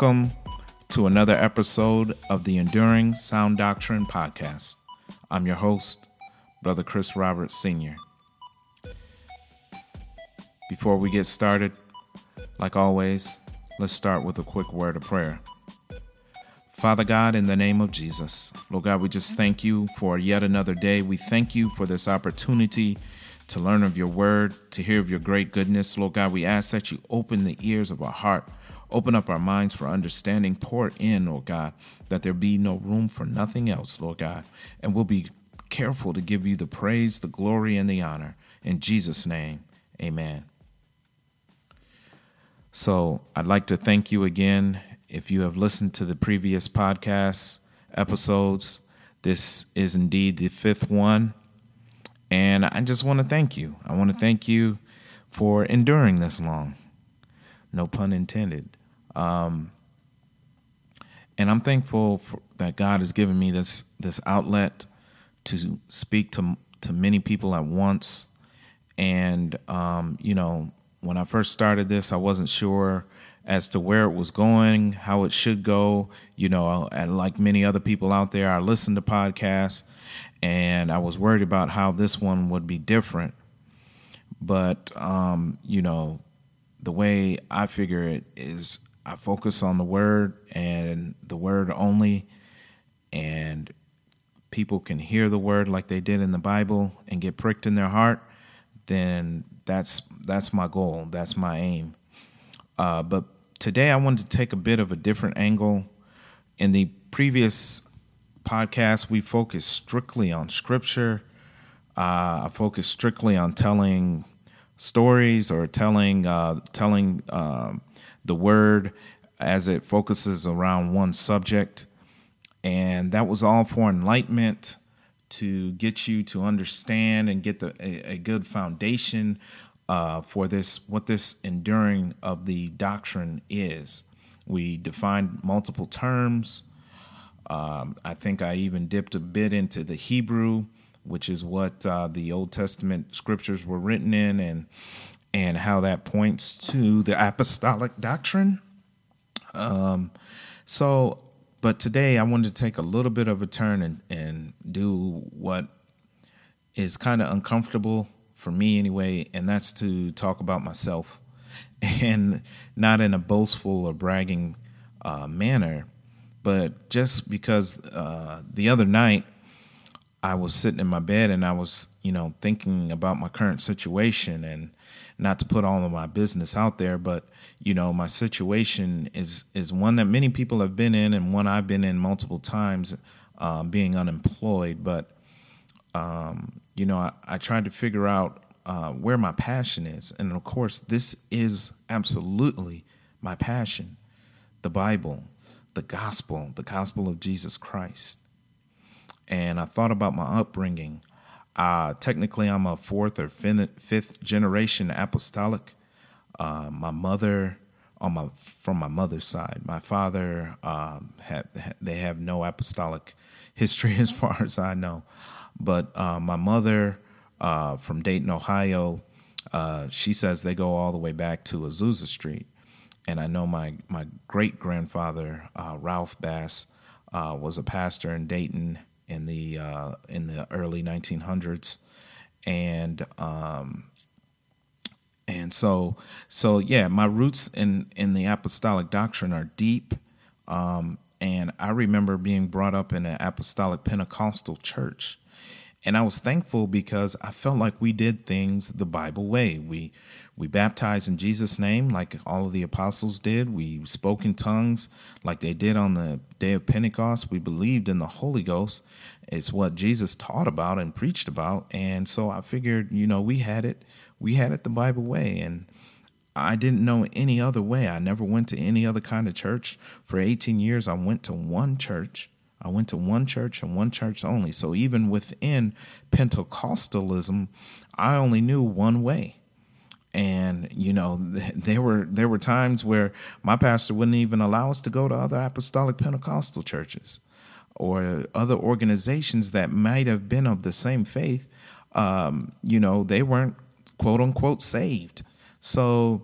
Welcome to another episode of the Enduring Sound Doctrine podcast. I'm your host, Brother Chris Roberts Sr. Before we get started, like always, let's start with a quick word of prayer. Father God, in the name of Jesus, Lord God, we just thank you for yet another day. We thank you for this opportunity to learn of your word, to hear of your great goodness. Lord God, we ask that you open the ears of our heart, open up our minds for understanding, pour in, Lord God, that there be no room for nothing else, Lord God. And we'll be careful to give you the praise, the glory, and the honor. In Jesus' name, amen. So I'd like to thank you again. If you have listened to the previous podcast episodes, this is indeed the fifth one. And I just want to thank you. I want to thank you for enduring this long. No pun intended. Um, and I'm thankful for, that God has given me this this outlet to speak to to many people at once. And um, you know, when I first started this, I wasn't sure as to where it was going, how it should go. You know, and like many other people out there, I listened to podcasts and I was worried about how this one would be different. But um, you know, the way I figure it is, I focus on the word and the word only, and people can hear the word like they did in the Bible and get pricked in their heart. Then that's that's my goal. That's my aim. Uh, but today I wanted to take a bit of a different angle. In the previous podcast, we focused strictly on scripture. Uh, I focused strictly on telling stories or telling uh, telling um, the word as it focuses around one subject, and that was all for enlightenment to get you to understand and get the, a, a good foundation uh, for this what this enduring of the doctrine is. We defined multiple terms. Um, I think I even dipped a bit into the Hebrew, which is what uh, the Old Testament scriptures were written in, and and how that points to the apostolic doctrine. Um, so, but today I wanted to take a little bit of a turn and, and do what is kind of uncomfortable for me anyway, and that's to talk about myself, and not in a boastful or bragging uh, manner but just because uh, the other night I was sitting in my bed and I was, you know, thinking about my current situation and not to put all of my business out there, but you know, my situation is is one that many people have been in and one I've been in multiple times, uh, being unemployed. But um, you know, I, I, tried to figure out uh, where my passion is, and of course, this is absolutely my passion, the Bible the gospel, the gospel of Jesus Christ. And I thought about my upbringing. Uh, technically, I'm a fourth or fifth generation apostolic. Uh, my mother, on my from my mother's side, my father um, had, they have no apostolic history as far as I know, but uh, my mother uh, from Dayton, Ohio, uh, she says they go all the way back to Azusa Street. And I know my my great grandfather uh, Ralph Bass was a pastor in Dayton in the uh, in the early 1900s, and um, and so so yeah, my roots in in the apostolic doctrine are deep. Um, and I remember being brought up in an apostolic Pentecostal church. And I was thankful because I felt like we did things the Bible way. We we baptized in Jesus' name like all of the apostles did. We spoke in tongues like they did on the day of Pentecost. We believed in the Holy Ghost. It's what Jesus taught about and preached about. And so I figured, you know, we had it. We had it the Bible way. And I didn't know any other way. I never went to any other kind of church. For 18 years, I went to one church. I went to one church and one church only. So even within Pentecostalism, I only knew one way and you know there were there were times where my pastor wouldn't even allow us to go to other apostolic pentecostal churches or other organizations that might have been of the same faith. Um, you know they weren't quote unquote saved. So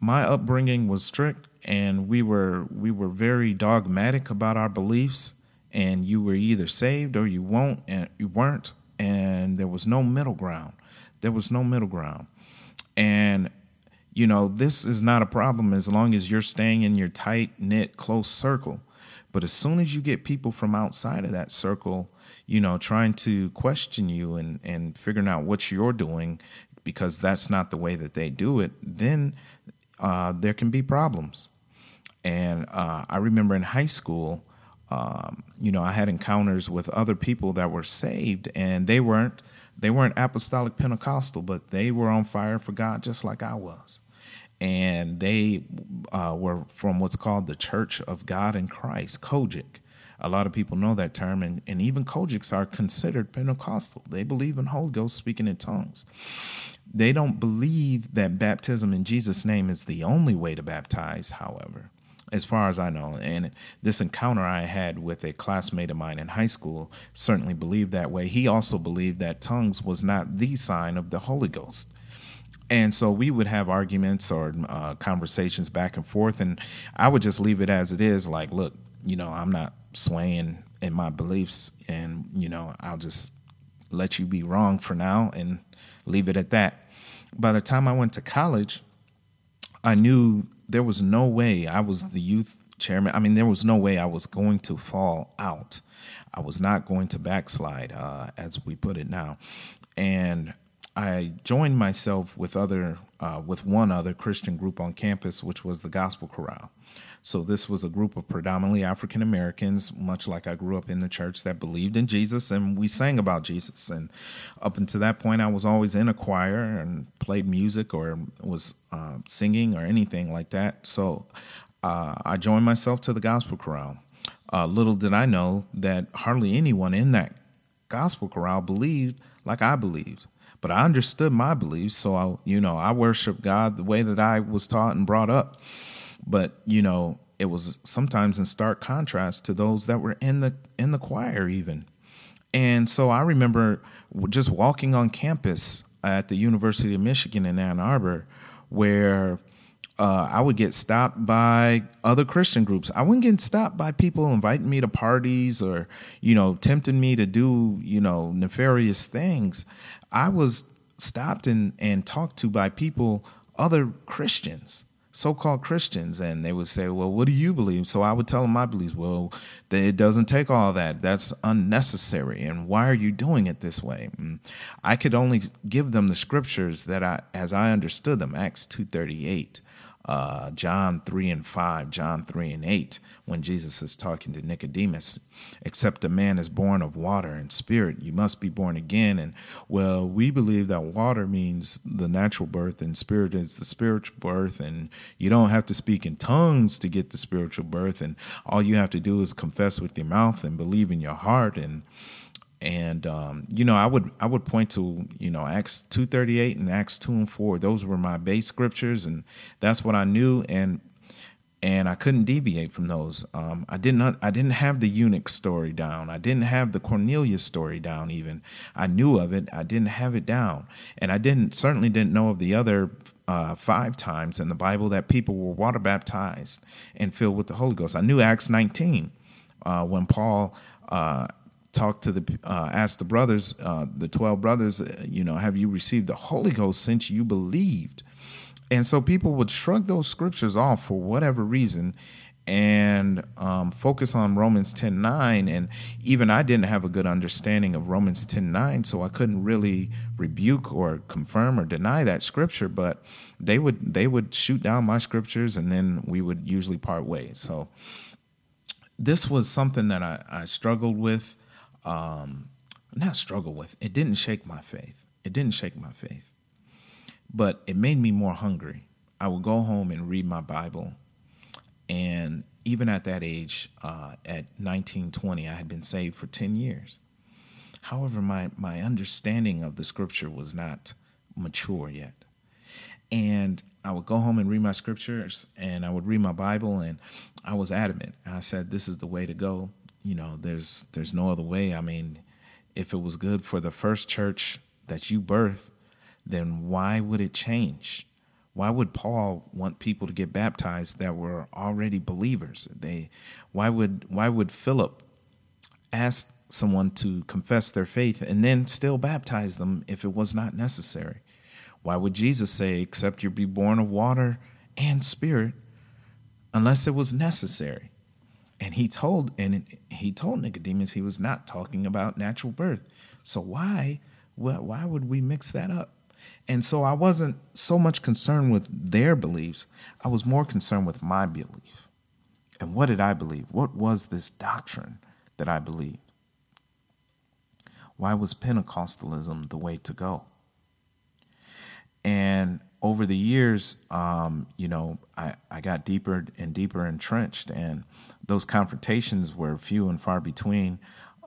my upbringing was strict and we were we were very dogmatic about our beliefs and you were either saved or you won't and you weren't and there was no middle ground there was no middle ground. And you know this is not a problem as long as you're staying in your tight knit close circle. But as soon as you get people from outside of that circle you know trying to question you and and figuring out what you're doing because that's not the way that they do it then uh, there can be problems. And uh, i remember in high school um, you know, I had encounters with other people that were saved, and they weren't they weren't apostolic Pentecostal, but they were on fire for God just like I was, and they uh, were from what's called the Church of God in Christ, COGIC. A lot of people know that term, and, and even COGICs are considered Pentecostal. They believe in Holy Ghost speaking in tongues. They don't believe that baptism in Jesus' name is the only way to baptize, however as far as I know. And this encounter I had with a classmate of mine in high school certainly believed that way. He also believed that tongues was not the sign of the Holy Ghost. And so we would have arguments or uh, conversations back and forth, and I would just leave it as it is. Like, look, you know, I'm not swaying in my beliefs, and you know, I'll just let you be wrong for now and leave it at that. By the time I went to college, I knew there was no way I was the youth chairman. I mean, there was no way I was going to fall out. I was not going to backslide, uh, as we put it now. And I joined myself with other, uh, with one other Christian group on campus, which was the Gospel Chorale. So this was a group of predominantly African Americans, much like I grew up in the church that believed in Jesus and we sang about Jesus. And up until that point, I was always in a choir and played music or was uh, singing or anything like that. So uh, I joined myself to the gospel chorale. Uh, little did I know that hardly anyone in that gospel chorale believed like I believed but I understood my beliefs. So I, you know, I worship God the way that I was taught and brought up. But you know, it was sometimes in stark contrast to those that were in the in the choir even. And so I remember just walking on campus at the University of Michigan in Ann Arbor, where uh, I would get stopped by other Christian groups. I wouldn't get stopped by people inviting me to parties or, you know, tempting me to do, you know, nefarious things. I was stopped and, and talked to by people, other Christians so-called Christians, and they would say, "Well, what do you believe?" So I would tell them my beliefs. Well, it doesn't take all that. That's unnecessary. And why are you doing it this way? Mm. I could only give them the scriptures that I, as I understood them, Acts two thirty eight uh, John 3 and 5, John 3 and 8, when Jesus is talking to Nicodemus, except a man is born of water and spirit, you must be born again. And well, we believe that water means the natural birth and spirit is the spiritual birth. And you don't have to speak in tongues to get the spiritual birth. And all you have to do is confess with your mouth and believe in your heart. And and um, you know i would i would point to you know acts 238 and acts 2 and 4 those were my base scriptures and that's what i knew and and i couldn't deviate from those. Um, i did not i didn't have the eunuch story down. I didn't have the cornelius story down even. I knew of it. I didn't have it down. And i didn't certainly didn't know of the other uh, five times in the bible that people were water baptized and filled with the holy ghost. I knew acts 19 uh, when paul uh, talked to the uh, the brothers, uh, the twelve brothers, uh, you know, have you received the Holy Ghost since you believed? And so people would shrug those scriptures off for whatever reason and um, focus on Romans 10 9. And even I didn't have a good understanding of Romans 10 9, so I couldn't really rebuke or confirm or deny that scripture. But they would they would shoot down my scriptures, and then we would usually part ways. So this was something that I, I struggled with um, not struggle with. It didn't shake my faith. It didn't shake my faith, but it made me more hungry. I would go home and read my Bible, and even at that age, uh, at 19, 20, I had been saved for 10 years. However, my, my understanding of the scripture was not mature yet. And I would go home and read my scriptures and I would read my Bible, and I was adamant. I said, This is the way to go you know, there's there's no other way. I mean, if it was good for the first church that you birthed, then why would it change? Why would Paul want people to get baptized that were already believers? They why would why would Philip ask someone to confess their faith and then still baptize them if it was not necessary? Why would Jesus say, except you be born of water and spirit, unless it was necessary? And he told and he told Nicodemus he was not talking about natural birth. So why why would we mix that up? And so I wasn't so much concerned with their beliefs. I was more concerned with my belief. And what did I believe? What was this doctrine that I believed? Why was Pentecostalism the way to go? And over the years, um, you know, I, I got deeper and deeper entrenched, and those confrontations were few and far between.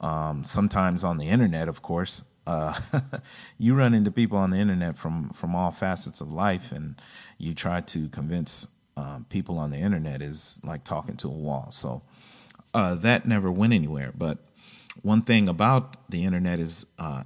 Um, sometimes on the internet, of course, uh, you run into people on the internet from from all facets of life, and you try to convince um, people on the internet is like talking to a wall. So uh, that never went anywhere. But one thing about the internet is, uh,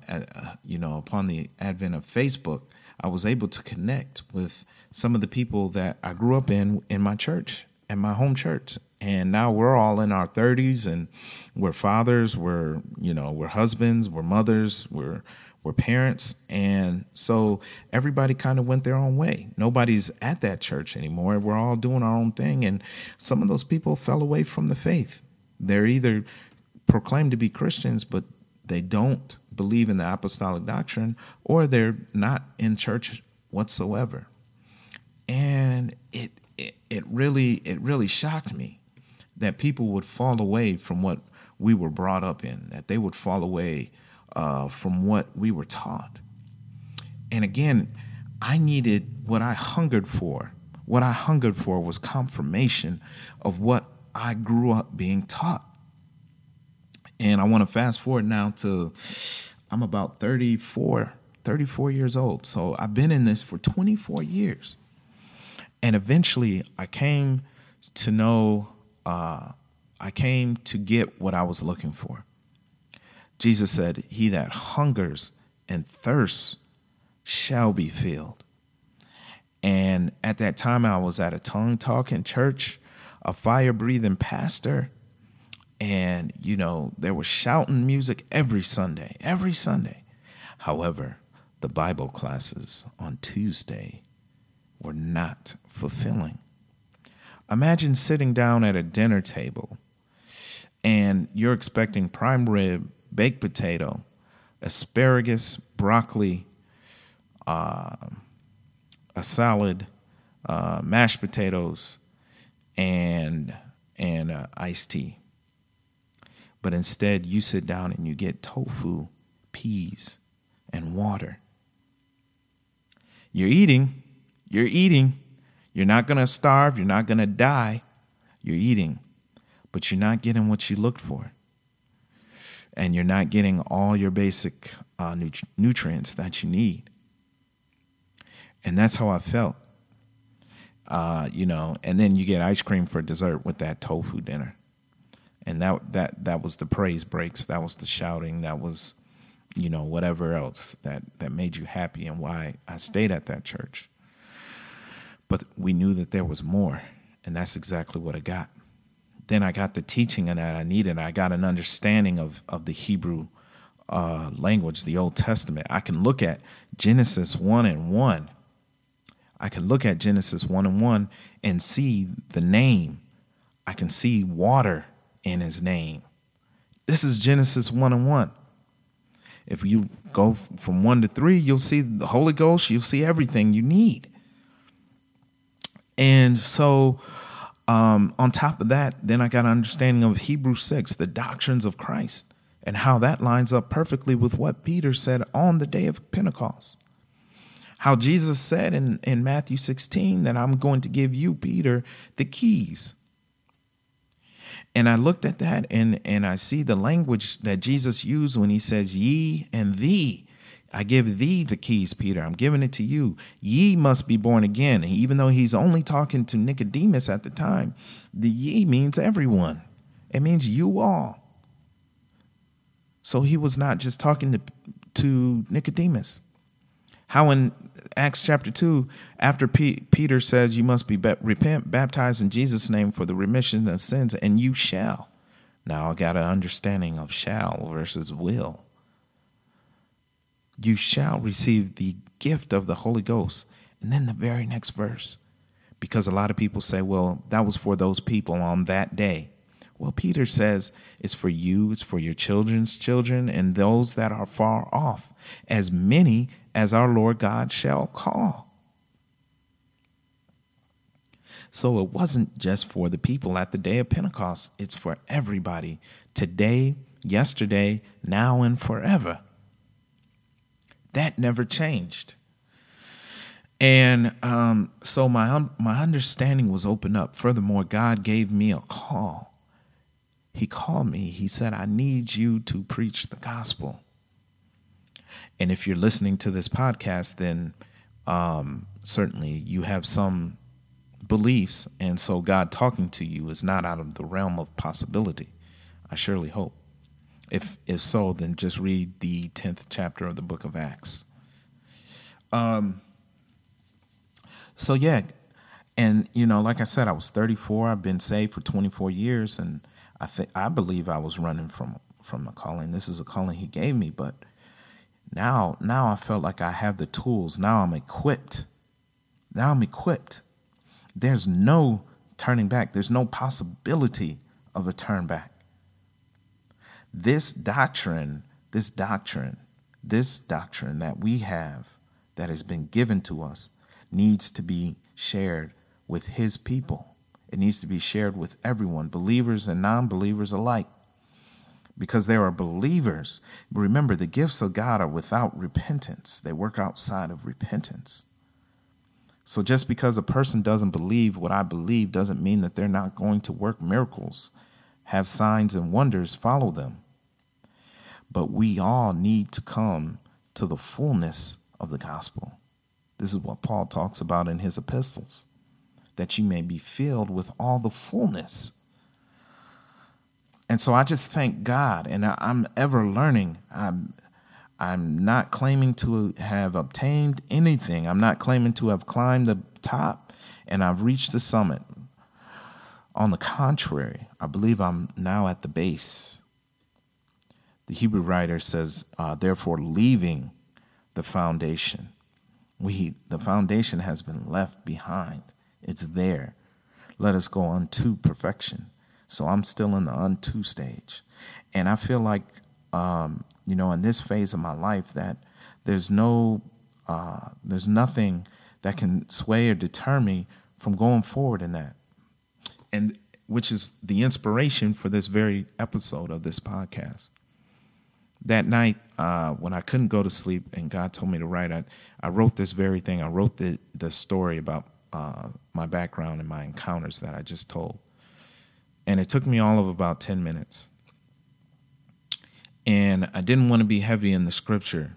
you know, upon the advent of Facebook, I was able to connect with some of the people that I grew up in in my church, in my home church. And now we're all in our 30s and we're fathers, we're, you know, we're husbands, we're mothers, we're we're parents. And so everybody kind of went their own way. Nobody's at that church anymore. We're all doing our own thing. And some of those people fell away from the faith. They're either proclaimed to be Christians, but they don't believe in the apostolic doctrine, or they're not in church whatsoever. And it, it, it really it really shocked me that people would fall away from what we were brought up in, that they would fall away uh, from what we were taught. And again, I needed what I hungered for. What I hungered for was confirmation of what I grew up being taught. And I want to fast forward now to I'm about 34, 34 years old. So I've been in this for 24 years. And eventually I came to know, uh, I came to get what I was looking for. Jesus said, He that hungers and thirsts shall be filled. And at that time, I was at a tongue talking church, a fire breathing pastor, and you know there was shouting music every sunday every sunday. However the bible classes on tuesday were not fulfilling. Imagine sitting down at a dinner table and you're expecting prime rib baked potato asparagus broccoli uh, a salad uh, mashed potatoes and and uh, iced tea but instead, you sit down and you get tofu, peas, and water. You're eating. You're eating. You're not going to starve. You're not going to die. You're eating. But you're not getting what you looked for. And you're not getting all your basic uh, nut- nutrients that you need. And that's how I felt. Uh, you know, and then you get ice cream for dessert with that tofu dinner and that that that was the praise breaks. That was the shouting. That was you know whatever else that that made you happy and why I stayed at that church. But we knew that there was more and that's exactly what I got. Then I got the teaching that I needed. I got an understanding of of the Hebrew uh, language the Old Testament. I can look at Genesis 1 and 1 I can look at Genesis 1 and 1 and see the name. I can see water in his name. This is Genesis 1 and 1. If you go from 1 to 3, you'll see the Holy Ghost, you'll see everything you need. And so, um, on top of that, then I got an understanding of Hebrew 6, the doctrines of Christ, and how that lines up perfectly with what Peter said on the day of Pentecost. How Jesus said in, in Matthew 16 that I'm going to give you, Peter, the keys and I looked at that and, and I see the language that Jesus used when he says, Ye and thee. I give thee the keys, Peter. I'm giving it to you. Ye must be born again. And even though he's only talking to Nicodemus at the time, the ye means everyone, it means you all. So he was not just talking to, to Nicodemus. How in Acts chapter 2, after P- Peter says, You must be repent, baptized in Jesus' name for the remission of sins, and you shall. Now I got an understanding of shall versus will. You shall receive the gift of the Holy Ghost. And then the very next verse, because a lot of people say, well, that was for those people on that day. Well, Peter says it's for you, it's for your children's children, and those that are far off, as many as our Lord God shall call. So it wasn't just for the people at the day of Pentecost, it's for everybody today, yesterday, now, and forever. That never changed. And um, so my my understanding was opened up. Furthermore, God gave me a call. He called me. He said, "I need you to preach the gospel." And if you're listening to this podcast, then um, certainly you have some beliefs, and so God talking to you is not out of the realm of possibility. I surely hope. If if so, then just read the tenth chapter of the book of Acts. Um so yeah, and you know, like I said, I was 34. I've been saved for 24 years, and I think I believe I was running from from a calling. This is a calling He gave me, but now now I felt like I have the tools. Now I'm equipped. Now I'm equipped. There's no turning back. There's no possibility of a turn back. This doctrine, this doctrine, this doctrine that we have that has been given to us needs to be shared with his people. It needs to be shared with everyone, believers and non believers alike. Because they are believers. Remember, the gifts of God are without repentance, they work outside of repentance. So just because a person doesn't believe what I believe doesn't mean that they're not going to work miracles, have signs and wonders follow them. But we all need to come to the fullness of the gospel. This is what Paul talks about in his epistles that you may be filled with all the fullness. And so I just thank God, and I, am ever learning. I'm, I'm not claiming to have obtained anything. I'm not claiming to have climbed the top and I've reached the summit. On the contrary, I believe I'm now at the base. The Hebrew writer says, uh, therefore, leaving the foundation we the foundation has been left behind. It's there. Let us go unto perfection. So I'm still in the unto stage. And I feel like um, you know, in this phase of my life that there's no uh, there's nothing that can sway or deter me from going forward in that. And which is the inspiration for this very episode of this podcast that night uh, when I couldn't go to sleep and God told me to write, I, I wrote this very thing. I wrote the, the story about uh, my background and my encounters that I just told. And it took me all of about 10 minutes. And I didn't want to be heavy in the scripture,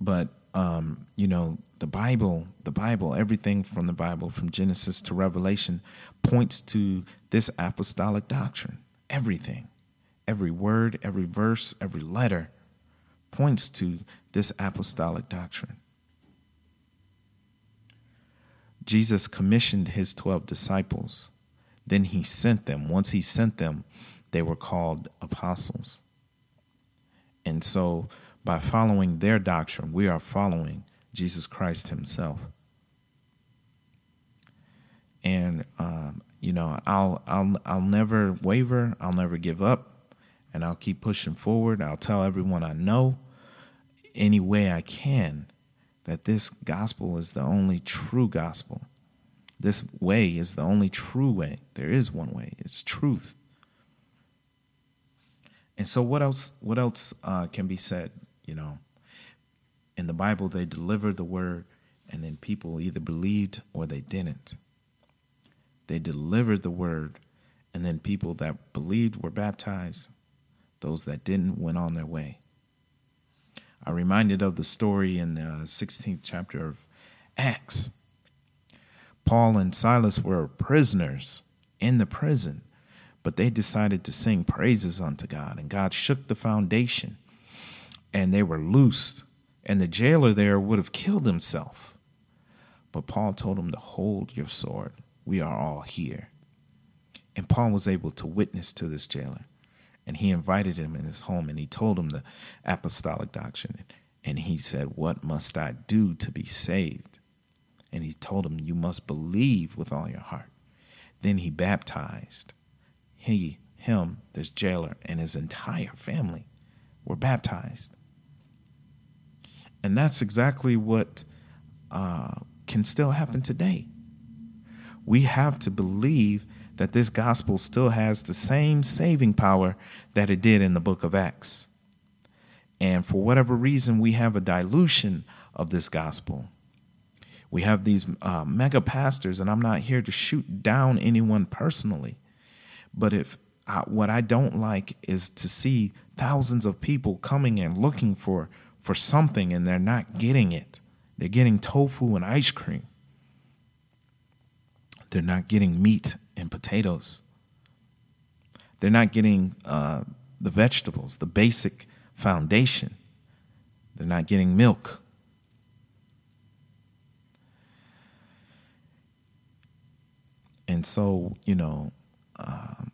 but, um, you know, the Bible, the Bible, everything from the Bible, from Genesis to Revelation, points to this apostolic doctrine. Everything every word, every verse, every letter points to this apostolic doctrine. Jesus commissioned his 12 disciples. Then he sent them. Once he sent them, they were called apostles. And so, by following their doctrine, we are following Jesus Christ himself. And um, you know, I'll I'll I'll never waver. I'll never give up and I'll keep pushing forward. I'll tell everyone I know any way I can that this gospel is the only true gospel. This way is the only true way. There is one way. It's truth. And so, what else? What else uh, can be said? You know, in the Bible, they delivered the word, and then people either believed or they didn't. They delivered the word, and then people that believed were baptized, those that didn't went on their way. I'm reminded of the story in the 16th chapter of Acts. Paul and Silas were prisoners in the prison, but they decided to sing praises unto God, and God shook the foundation, and they were loosed and the jailer there would have killed himself. But Paul told him to hold your sword. We are all here. And Paul was able to witness to this jailer. And he invited him in his home and he told him the apostolic doctrine. And he said, What must I do to be saved? And he told him, You must believe with all your heart. Then he baptized. He, him, this jailer, and his entire family were baptized. And that's exactly what uh, can still happen today. We have to believe that this gospel still has the same saving power that it did in the book of Acts. And for whatever reason, we have a dilution of this gospel. We have these uh, mega pastors, and I'm not here to shoot down anyone personally. But if I, what I don't like is to see thousands of people coming and looking for for something and they're not getting it. They're getting tofu and ice cream. They're not getting meat and potatoes. They're not getting uh, the vegetables, the basic foundation. They're not getting milk. And so, you know, um,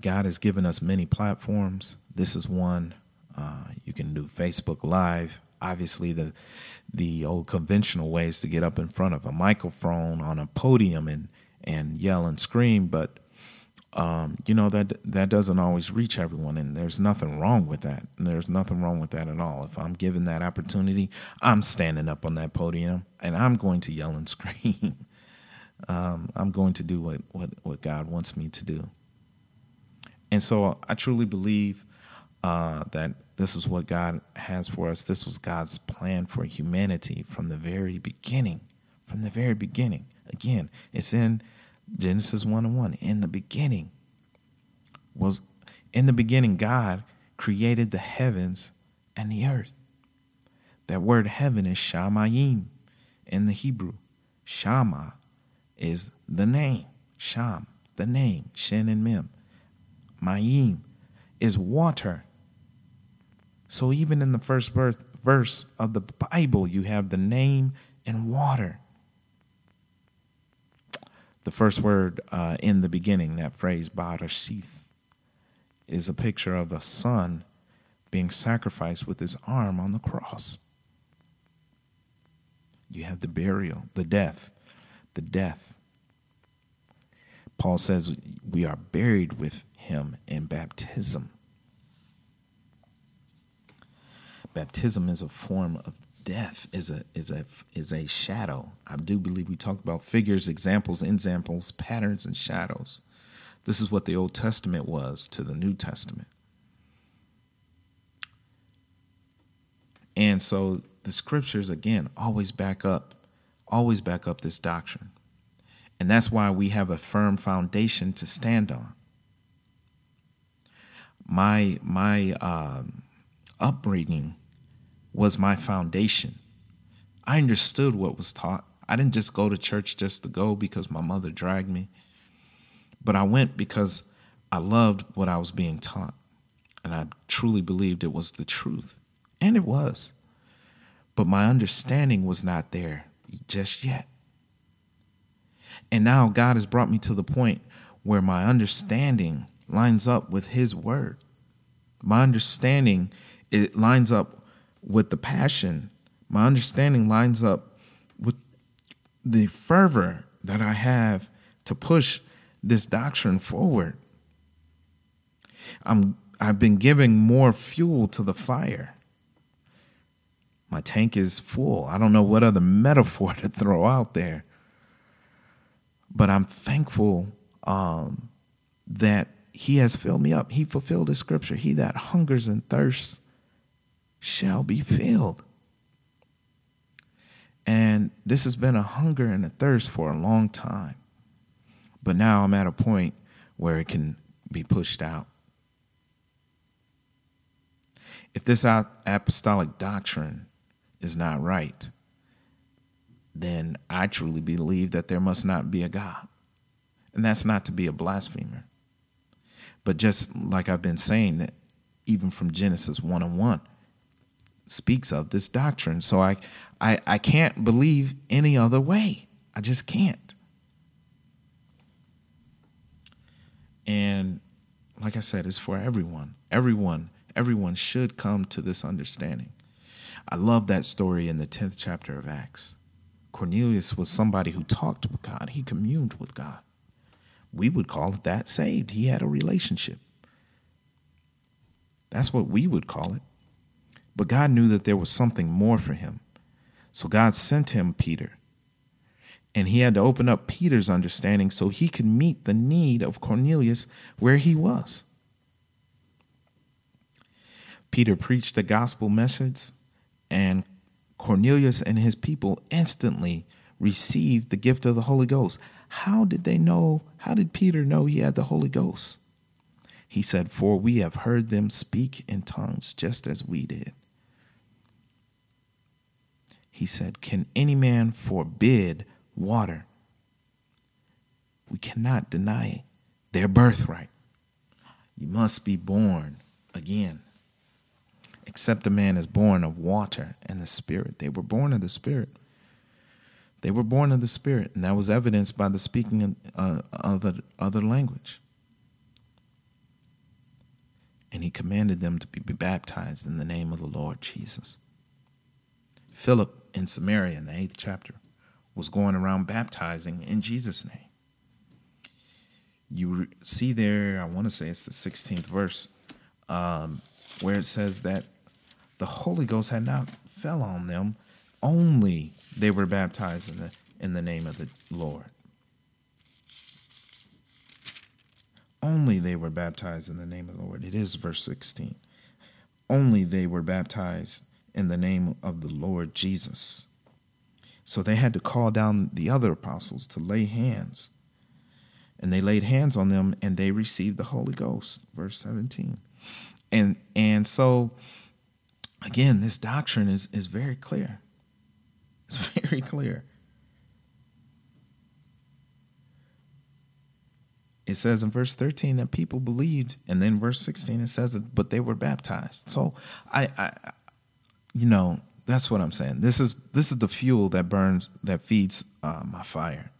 God has given us many platforms. This is one. Uh, you can do Facebook Live. Obviously, the the old conventional ways to get up in front of a microphone on a podium and and yell and scream, but um, you know that that doesn't always reach everyone, and there's nothing wrong with that. There's nothing wrong with that at all. If I'm given that opportunity, I'm standing up on that podium and I'm going to yell and scream. Um, I'm going to do what, what what God wants me to do. And so I truly believe uh, that this is what God has for us. This was God's plan for humanity from the very beginning. From the very beginning. Again, it's in Genesis 1 and 1. In the beginning was in the beginning God created the heavens and the earth. That word heaven is shamayim in the Hebrew. Shama is the name. Sham, the name. Shin and Mem. Mayim is water. So even in the first verse of the Bible, you have the name and water. The first word uh, in the beginning, that phrase, Barashith, is a picture of a son being sacrificed with his arm on the cross. You have the burial, the death, the death. Paul says we are buried with him in baptism. baptism is a form of death is a is a is a shadow. I do believe we talked about figures, examples, examples, patterns, and shadows. This is what the Old Testament was to the New Testament. And so the scriptures again always back up, always back up this doctrine. And that's why we have a firm foundation to stand on. My my um, upbringing was my foundation. I understood what was taught. I didn't just go to church just to go because my mother dragged me, but I went because I loved what I was being taught. And I truly believed it was the truth. And it was. But my understanding was not there just yet. And now God has brought me to the point where my understanding lines up with His word. My understanding it lines up with the passion, my understanding lines up with the fervor that I have to push this doctrine forward. I'm I've been giving more fuel to the fire. My tank is full. I don't know what other metaphor to throw out there. But I'm thankful um, that he has filled me up. He fulfilled the scripture. He that hungers and thirsts shall be filled. And this has been a hunger and a thirst for a long time. But now I'm at a point where it can be pushed out. If this apostolic doctrine is not right, then I truly believe that there must not be a God. And that's not to be a blasphemer. But just like I've been saying that even from Genesis 1 and 1, speaks of this doctrine. So I, I, I can't believe any other way. I just can't. And like I said, it's for everyone. Everyone, everyone should come to this understanding. I love that story in the 10th chapter of Acts. Cornelius was somebody who talked with God, he communed with God. We would call it that saved. He had a relationship. That's what we would call it. But God knew that there was something more for him. So God sent him Peter. And he had to open up Peter's understanding so he could meet the need of Cornelius where he was. Peter preached the gospel message, and Cornelius and his people instantly received the gift of the Holy Ghost. How did they know? How did Peter know he had the Holy Ghost? He said, For we have heard them speak in tongues just as we did. He said, Can any man forbid water? We cannot deny their birthright. You must be born again. Except a man is born of water and the Spirit. They were born of the Spirit. They were born of the Spirit, and that was evidenced by the speaking of uh, other, other language. And he commanded them to be baptized in the name of the Lord Jesus. Philip in Samaria in the eighth chapter was going around baptizing in Jesus' name. You see there, I want to say it's the 16th verse, um, where it says that the Holy Ghost had not fell on them, only they were baptized in the in the name of the Lord. Only they were baptized in the name of the Lord. It is verse 16. Only they were baptized in the name of the Lord Jesus. So they had to call down the other apostles to lay hands. And they laid hands on them and they received the Holy Ghost. Verse 17. And and so again, this doctrine is, is very clear. It's very clear. It says in verse 13 that people believed, and then verse 16 it says that, but they were baptized. So I, I you know, that's what I'm saying. This is this is the fuel that burns that feeds uh, my fire.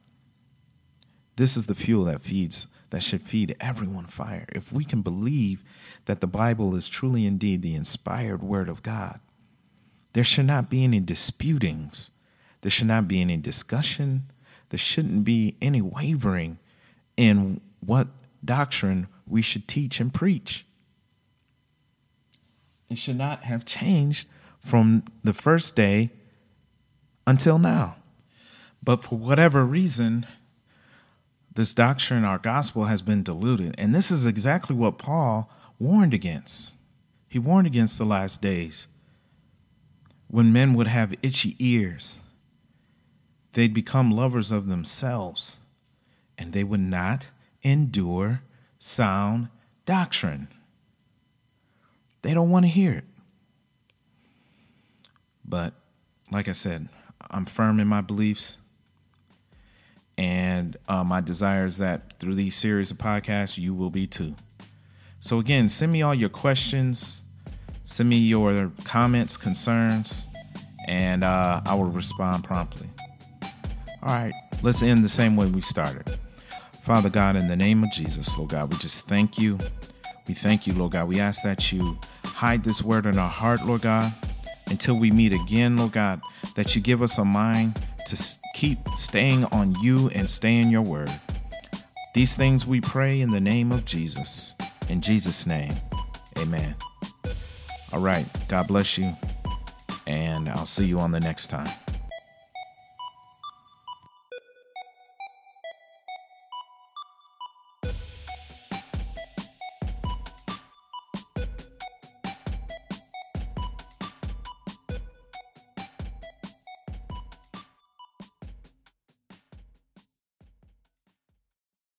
This is the fuel that feeds that should feed everyone fire. If we can believe that the Bible is truly indeed the inspired word of God, there should not be any disputings. There should not be any discussion. There shouldn't be any wavering in what doctrine we should teach and preach. It should not have changed from the first day until now. But for whatever reason, this doctrine, our gospel, has been diluted. And this is exactly what Paul warned against. He warned against the last days when men would have itchy ears. They'd become lovers of themselves and they would not endure sound doctrine. They don't want to hear it. But like I said, I'm firm in my beliefs. And uh, my desire is that through these series of podcasts, you will be too. So, again, send me all your questions, send me your comments, concerns, and uh, I will respond promptly. All right, let's end the same way we started. Father God, in the name of Jesus, Lord God, we just thank you. We thank you, Lord God. We ask that you hide this word in our heart, Lord God until we meet again, Lord God, that you give us a mind to keep staying on you and stay in your word. These things we pray in the name of Jesus. In Jesus' name, amen. All right. God bless you. And I'll see you on the next time.